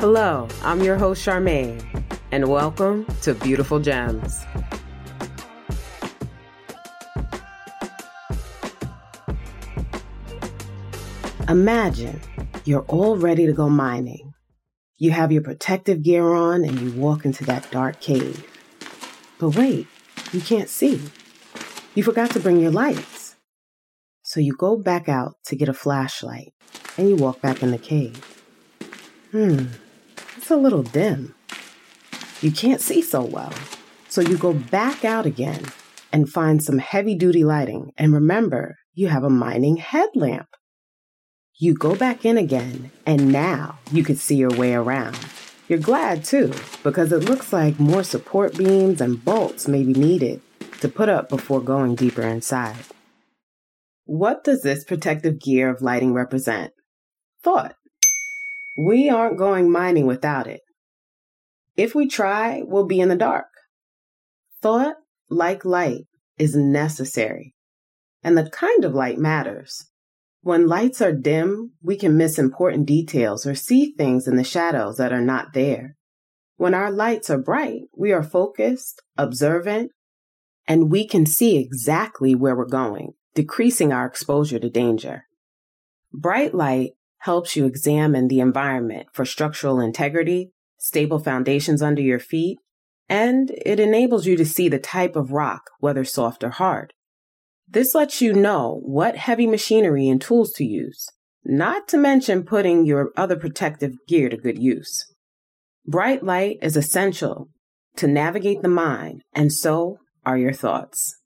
Hello, I'm your host, Charmaine, and welcome to Beautiful Gems. Imagine you're all ready to go mining. You have your protective gear on and you walk into that dark cave. But wait, you can't see. You forgot to bring your lights. So you go back out to get a flashlight and you walk back in the cave. Hmm, it's a little dim. You can't see so well. So you go back out again and find some heavy duty lighting. And remember, you have a mining headlamp. You go back in again, and now you can see your way around. You're glad too, because it looks like more support beams and bolts may be needed to put up before going deeper inside. What does this protective gear of lighting represent? Thought. We aren't going mining without it. If we try, we'll be in the dark. Thought, like light, is necessary, and the kind of light matters. When lights are dim, we can miss important details or see things in the shadows that are not there. When our lights are bright, we are focused, observant, and we can see exactly where we're going, decreasing our exposure to danger. Bright light helps you examine the environment for structural integrity, stable foundations under your feet, and it enables you to see the type of rock, whether soft or hard. This lets you know what heavy machinery and tools to use, not to mention putting your other protective gear to good use. Bright light is essential to navigate the mind, and so are your thoughts.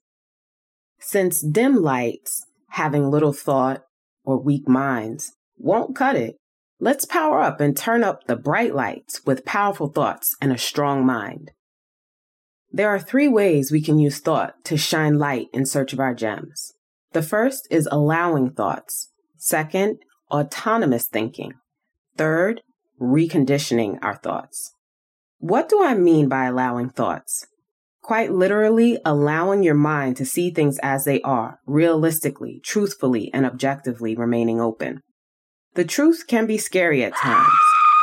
Since dim lights, having little thought, or weak minds, won't cut it, let's power up and turn up the bright lights with powerful thoughts and a strong mind. There are three ways we can use thought to shine light in search of our gems. The first is allowing thoughts. Second, autonomous thinking. Third, reconditioning our thoughts. What do I mean by allowing thoughts? Quite literally, allowing your mind to see things as they are, realistically, truthfully, and objectively remaining open. The truth can be scary at times,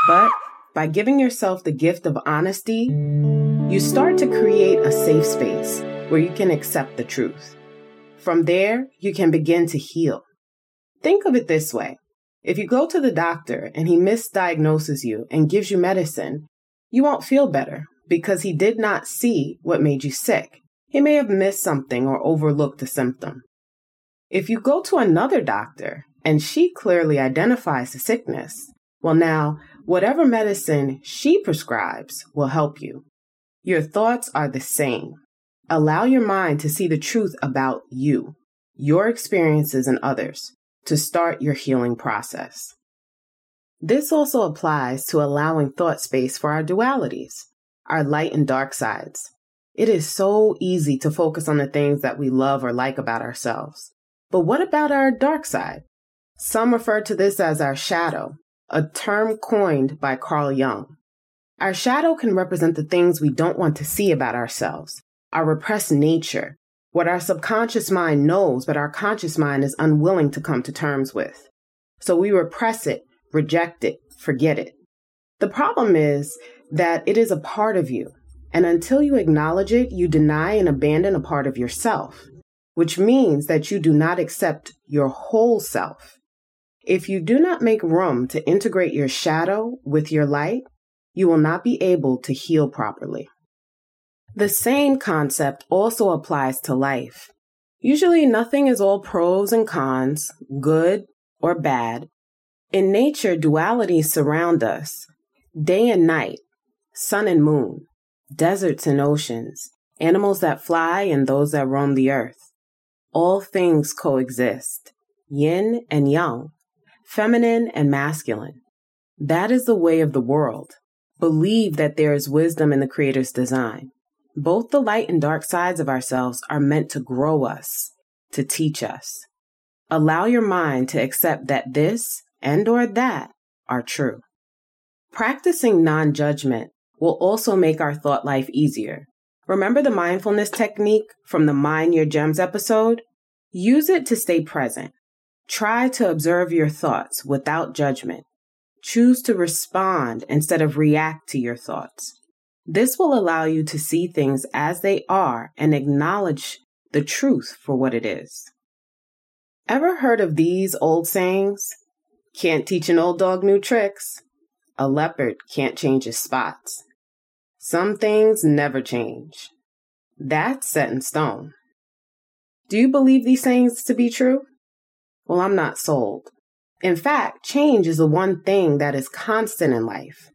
but by giving yourself the gift of honesty, you start to create a safe space where you can accept the truth. From there, you can begin to heal. Think of it this way. If you go to the doctor and he misdiagnoses you and gives you medicine, you won't feel better because he did not see what made you sick. He may have missed something or overlooked a symptom. If you go to another doctor and she clearly identifies the sickness, well, now, whatever medicine she prescribes will help you. Your thoughts are the same. Allow your mind to see the truth about you, your experiences, and others to start your healing process. This also applies to allowing thought space for our dualities, our light and dark sides. It is so easy to focus on the things that we love or like about ourselves. But what about our dark side? Some refer to this as our shadow, a term coined by Carl Jung. Our shadow can represent the things we don't want to see about ourselves, our repressed nature, what our subconscious mind knows, but our conscious mind is unwilling to come to terms with. So we repress it, reject it, forget it. The problem is that it is a part of you, and until you acknowledge it, you deny and abandon a part of yourself, which means that you do not accept your whole self. If you do not make room to integrate your shadow with your light, you will not be able to heal properly. The same concept also applies to life. Usually, nothing is all pros and cons, good or bad. In nature, dualities surround us day and night, sun and moon, deserts and oceans, animals that fly and those that roam the earth. All things coexist, yin and yang, feminine and masculine. That is the way of the world believe that there is wisdom in the Creator's design. Both the light and dark sides of ourselves are meant to grow us, to teach us. Allow your mind to accept that this and or that are true. Practicing non-judgment will also make our thought life easier. Remember the mindfulness technique from the Mind Your Gems episode? Use it to stay present. Try to observe your thoughts without judgment choose to respond instead of react to your thoughts. This will allow you to see things as they are and acknowledge the truth for what it is. Ever heard of these old sayings? Can't teach an old dog new tricks. A leopard can't change his spots. Some things never change. That's set in stone. Do you believe these sayings to be true? Well, I'm not sold. In fact, change is the one thing that is constant in life.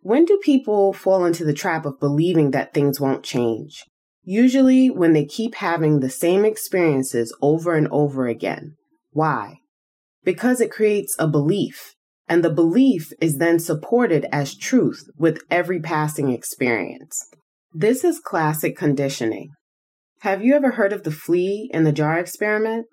When do people fall into the trap of believing that things won't change? Usually when they keep having the same experiences over and over again. Why? Because it creates a belief, and the belief is then supported as truth with every passing experience. This is classic conditioning. Have you ever heard of the flea in the jar experiment?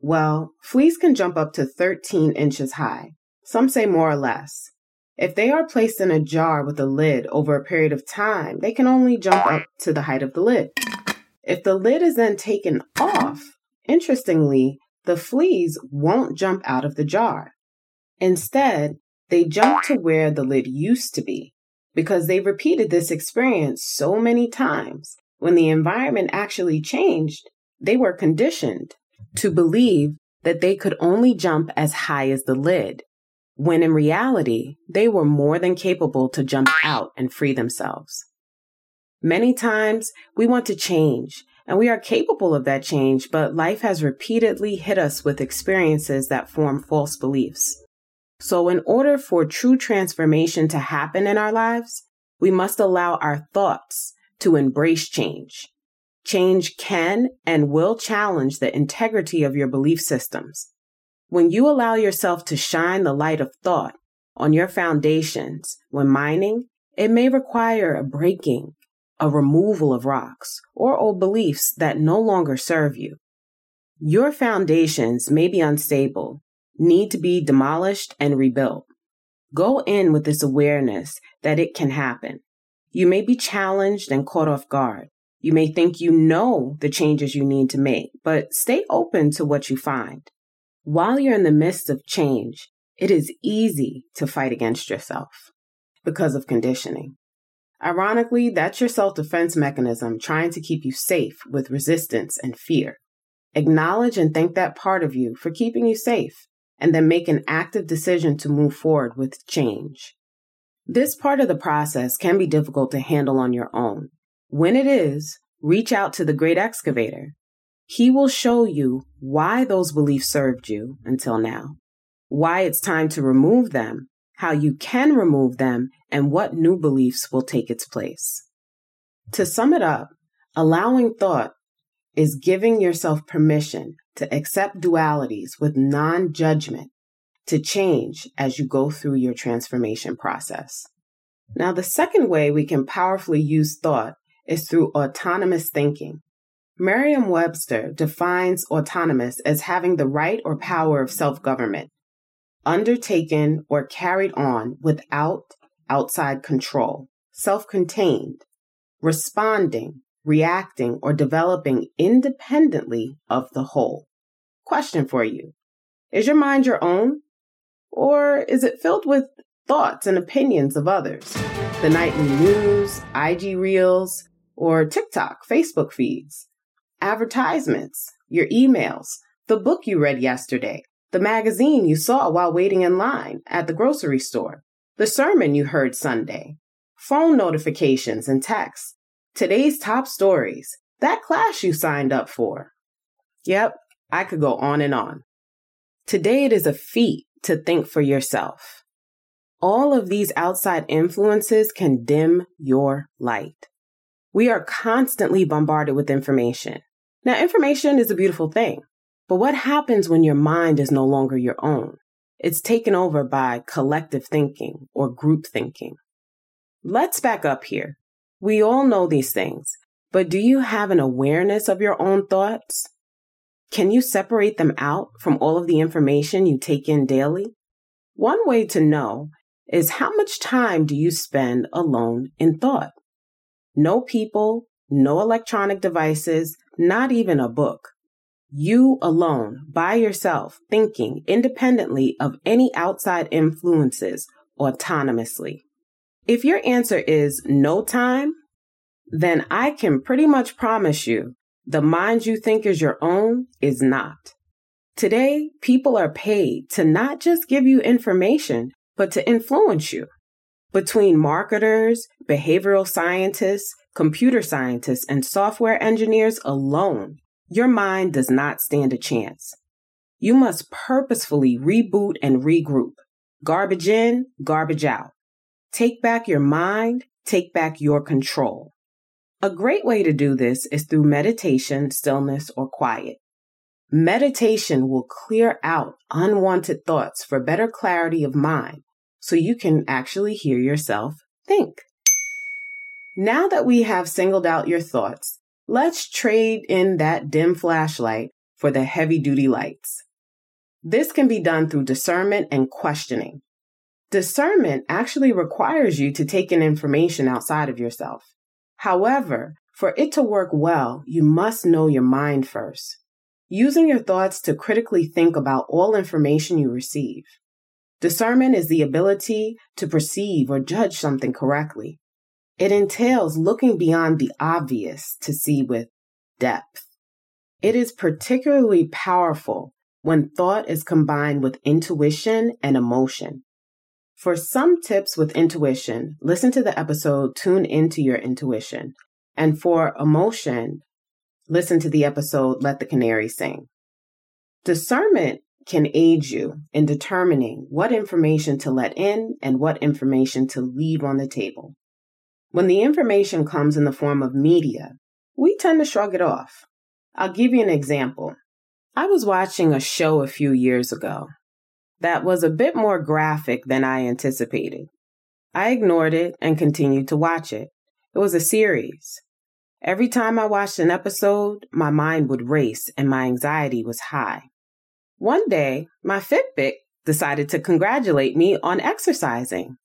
Well, fleas can jump up to 13 inches high. Some say more or less. If they are placed in a jar with a lid over a period of time, they can only jump up to the height of the lid. If the lid is then taken off, interestingly, the fleas won't jump out of the jar. Instead, they jump to where the lid used to be because they repeated this experience so many times. When the environment actually changed, they were conditioned to believe that they could only jump as high as the lid, when in reality, they were more than capable to jump out and free themselves. Many times we want to change and we are capable of that change, but life has repeatedly hit us with experiences that form false beliefs. So in order for true transformation to happen in our lives, we must allow our thoughts to embrace change. Change can and will challenge the integrity of your belief systems. When you allow yourself to shine the light of thought on your foundations when mining, it may require a breaking, a removal of rocks, or old beliefs that no longer serve you. Your foundations may be unstable, need to be demolished and rebuilt. Go in with this awareness that it can happen. You may be challenged and caught off guard. You may think you know the changes you need to make, but stay open to what you find. While you're in the midst of change, it is easy to fight against yourself because of conditioning. Ironically, that's your self defense mechanism trying to keep you safe with resistance and fear. Acknowledge and thank that part of you for keeping you safe, and then make an active decision to move forward with change. This part of the process can be difficult to handle on your own, when it is, reach out to the great excavator. He will show you why those beliefs served you until now, why it's time to remove them, how you can remove them, and what new beliefs will take its place. To sum it up, allowing thought is giving yourself permission to accept dualities with non judgment to change as you go through your transformation process. Now, the second way we can powerfully use thought is through autonomous thinking. Merriam Webster defines autonomous as having the right or power of self government, undertaken or carried on without outside control, self contained, responding, reacting, or developing independently of the whole. Question for you Is your mind your own? Or is it filled with thoughts and opinions of others? The nightly news, IG reels, or TikTok, Facebook feeds, advertisements, your emails, the book you read yesterday, the magazine you saw while waiting in line at the grocery store, the sermon you heard Sunday, phone notifications and texts, today's top stories, that class you signed up for. Yep, I could go on and on. Today it is a feat to think for yourself. All of these outside influences can dim your light. We are constantly bombarded with information. Now, information is a beautiful thing, but what happens when your mind is no longer your own? It's taken over by collective thinking or group thinking. Let's back up here. We all know these things, but do you have an awareness of your own thoughts? Can you separate them out from all of the information you take in daily? One way to know is how much time do you spend alone in thought? No people, no electronic devices, not even a book. You alone, by yourself, thinking independently of any outside influences autonomously? If your answer is no time, then I can pretty much promise you the mind you think is your own is not. Today, people are paid to not just give you information, but to influence you. Between marketers, behavioral scientists, computer scientists, and software engineers alone, your mind does not stand a chance. You must purposefully reboot and regroup. Garbage in, garbage out. Take back your mind, take back your control. A great way to do this is through meditation, stillness, or quiet. Meditation will clear out unwanted thoughts for better clarity of mind so you can actually hear yourself think. Now that we have singled out your thoughts, let's trade in that dim flashlight for the heavy duty lights. This can be done through discernment and questioning. Discernment actually requires you to take in information outside of yourself. However, for it to work well, you must know your mind first. Using your thoughts to critically think about all information you receive. Discernment is the ability to perceive or judge something correctly. It entails looking beyond the obvious to see with depth. It is particularly powerful when thought is combined with intuition and emotion. For some tips with intuition, listen to the episode Tune Into Your Intuition. And for emotion, listen to the episode Let the Canary Sing. Discernment can aid you in determining what information to let in and what information to leave on the table. When the information comes in the form of media, we tend to shrug it off. I'll give you an example. I was watching a show a few years ago that was a bit more graphic than I anticipated. I ignored it and continued to watch it. It was a series. Every time I watched an episode, my mind would race and my anxiety was high. One day, my Fitbit decided to congratulate me on exercising.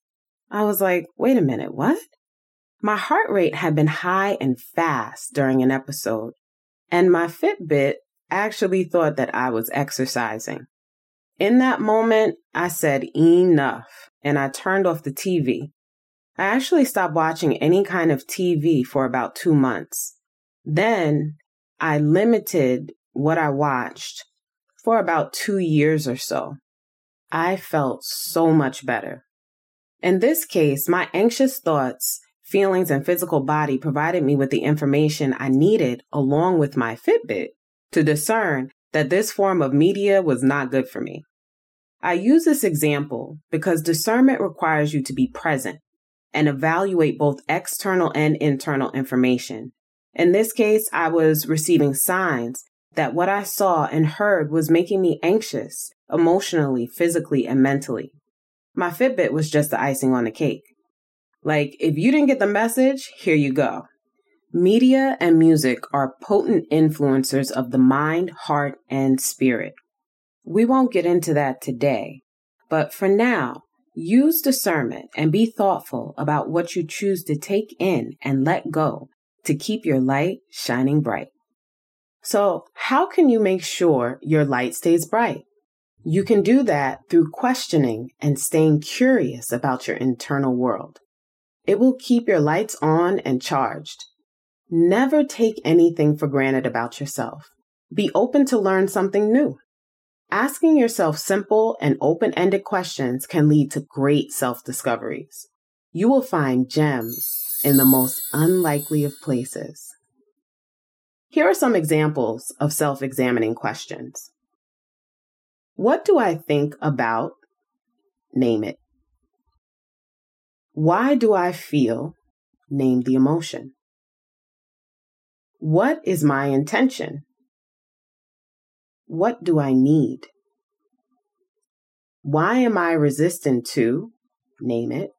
I was like, wait a minute, what? My heart rate had been high and fast during an episode, and my Fitbit actually thought that I was exercising. In that moment, I said enough and I turned off the TV. I actually stopped watching any kind of TV for about two months. Then I limited what I watched for about two years or so. I felt so much better. In this case, my anxious thoughts, feelings, and physical body provided me with the information I needed along with my Fitbit to discern that this form of media was not good for me. I use this example because discernment requires you to be present and evaluate both external and internal information. In this case, I was receiving signs that what I saw and heard was making me anxious emotionally, physically, and mentally. My Fitbit was just the icing on the cake. Like, if you didn't get the message, here you go. Media and music are potent influencers of the mind, heart, and spirit. We won't get into that today, but for now, use discernment and be thoughtful about what you choose to take in and let go to keep your light shining bright. So, how can you make sure your light stays bright? You can do that through questioning and staying curious about your internal world. It will keep your lights on and charged. Never take anything for granted about yourself. Be open to learn something new. Asking yourself simple and open ended questions can lead to great self discoveries. You will find gems in the most unlikely of places. Here are some examples of self examining questions. What do I think about? Name it. Why do I feel? Name the emotion. What is my intention? What do I need? Why am I resistant to? Name it.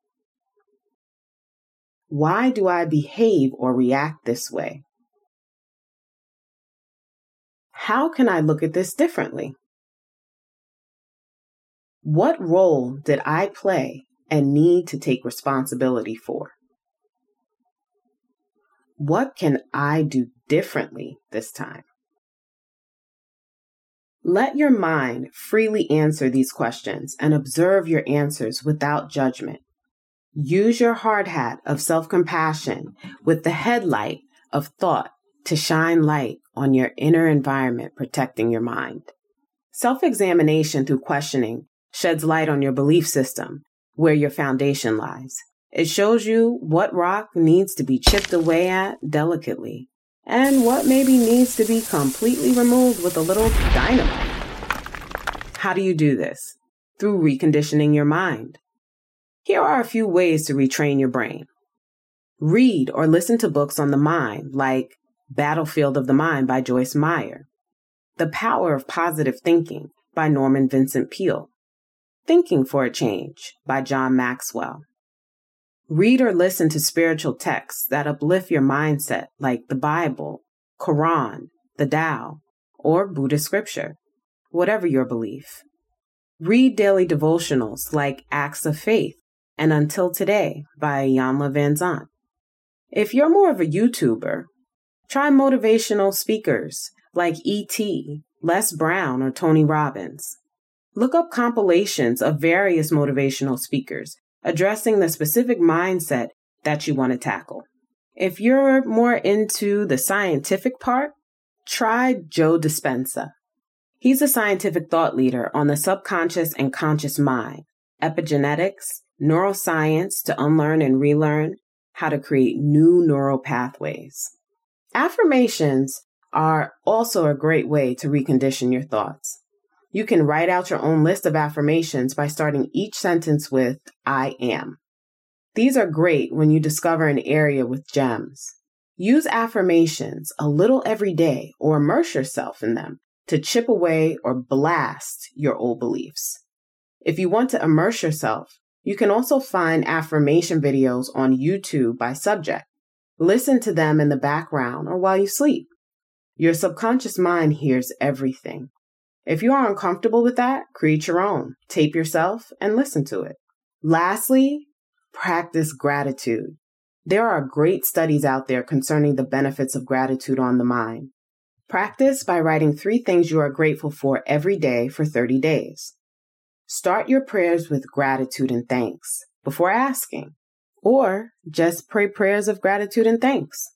Why do I behave or react this way? How can I look at this differently? What role did I play and need to take responsibility for? What can I do differently this time? Let your mind freely answer these questions and observe your answers without judgment. Use your hard hat of self compassion with the headlight of thought to shine light on your inner environment, protecting your mind. Self examination through questioning sheds light on your belief system, where your foundation lies. It shows you what rock needs to be chipped away at delicately and what maybe needs to be completely removed with a little dynamite. How do you do this? Through reconditioning your mind. Here are a few ways to retrain your brain. Read or listen to books on the mind, like Battlefield of the Mind by Joyce Meyer, The Power of Positive Thinking by Norman Vincent Peale, Thinking for a Change by John Maxwell. Read or listen to spiritual texts that uplift your mindset, like the Bible, Quran, the Tao, or Buddhist scripture, whatever your belief. Read daily devotionals like Acts of Faith and Until Today by Iyanla Vanzant. If you're more of a YouTuber, try motivational speakers like E.T., Les Brown, or Tony Robbins. Look up compilations of various motivational speakers addressing the specific mindset that you want to tackle. If you're more into the scientific part, try Joe Dispenza. He's a scientific thought leader on the subconscious and conscious mind, epigenetics, neuroscience to unlearn and relearn, how to create new neural pathways. Affirmations are also a great way to recondition your thoughts. You can write out your own list of affirmations by starting each sentence with I am. These are great when you discover an area with gems. Use affirmations a little every day or immerse yourself in them to chip away or blast your old beliefs. If you want to immerse yourself, you can also find affirmation videos on YouTube by subject. Listen to them in the background or while you sleep. Your subconscious mind hears everything. If you are uncomfortable with that, create your own. Tape yourself and listen to it. Lastly, practice gratitude. There are great studies out there concerning the benefits of gratitude on the mind. Practice by writing three things you are grateful for every day for 30 days. Start your prayers with gratitude and thanks before asking, or just pray prayers of gratitude and thanks.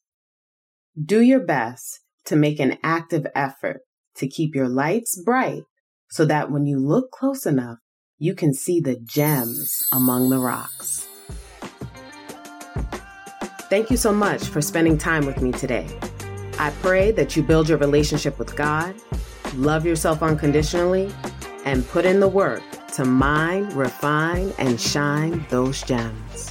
Do your best to make an active effort to keep your lights bright so that when you look close enough, you can see the gems among the rocks. Thank you so much for spending time with me today. I pray that you build your relationship with God, love yourself unconditionally, and put in the work to mine, refine, and shine those gems.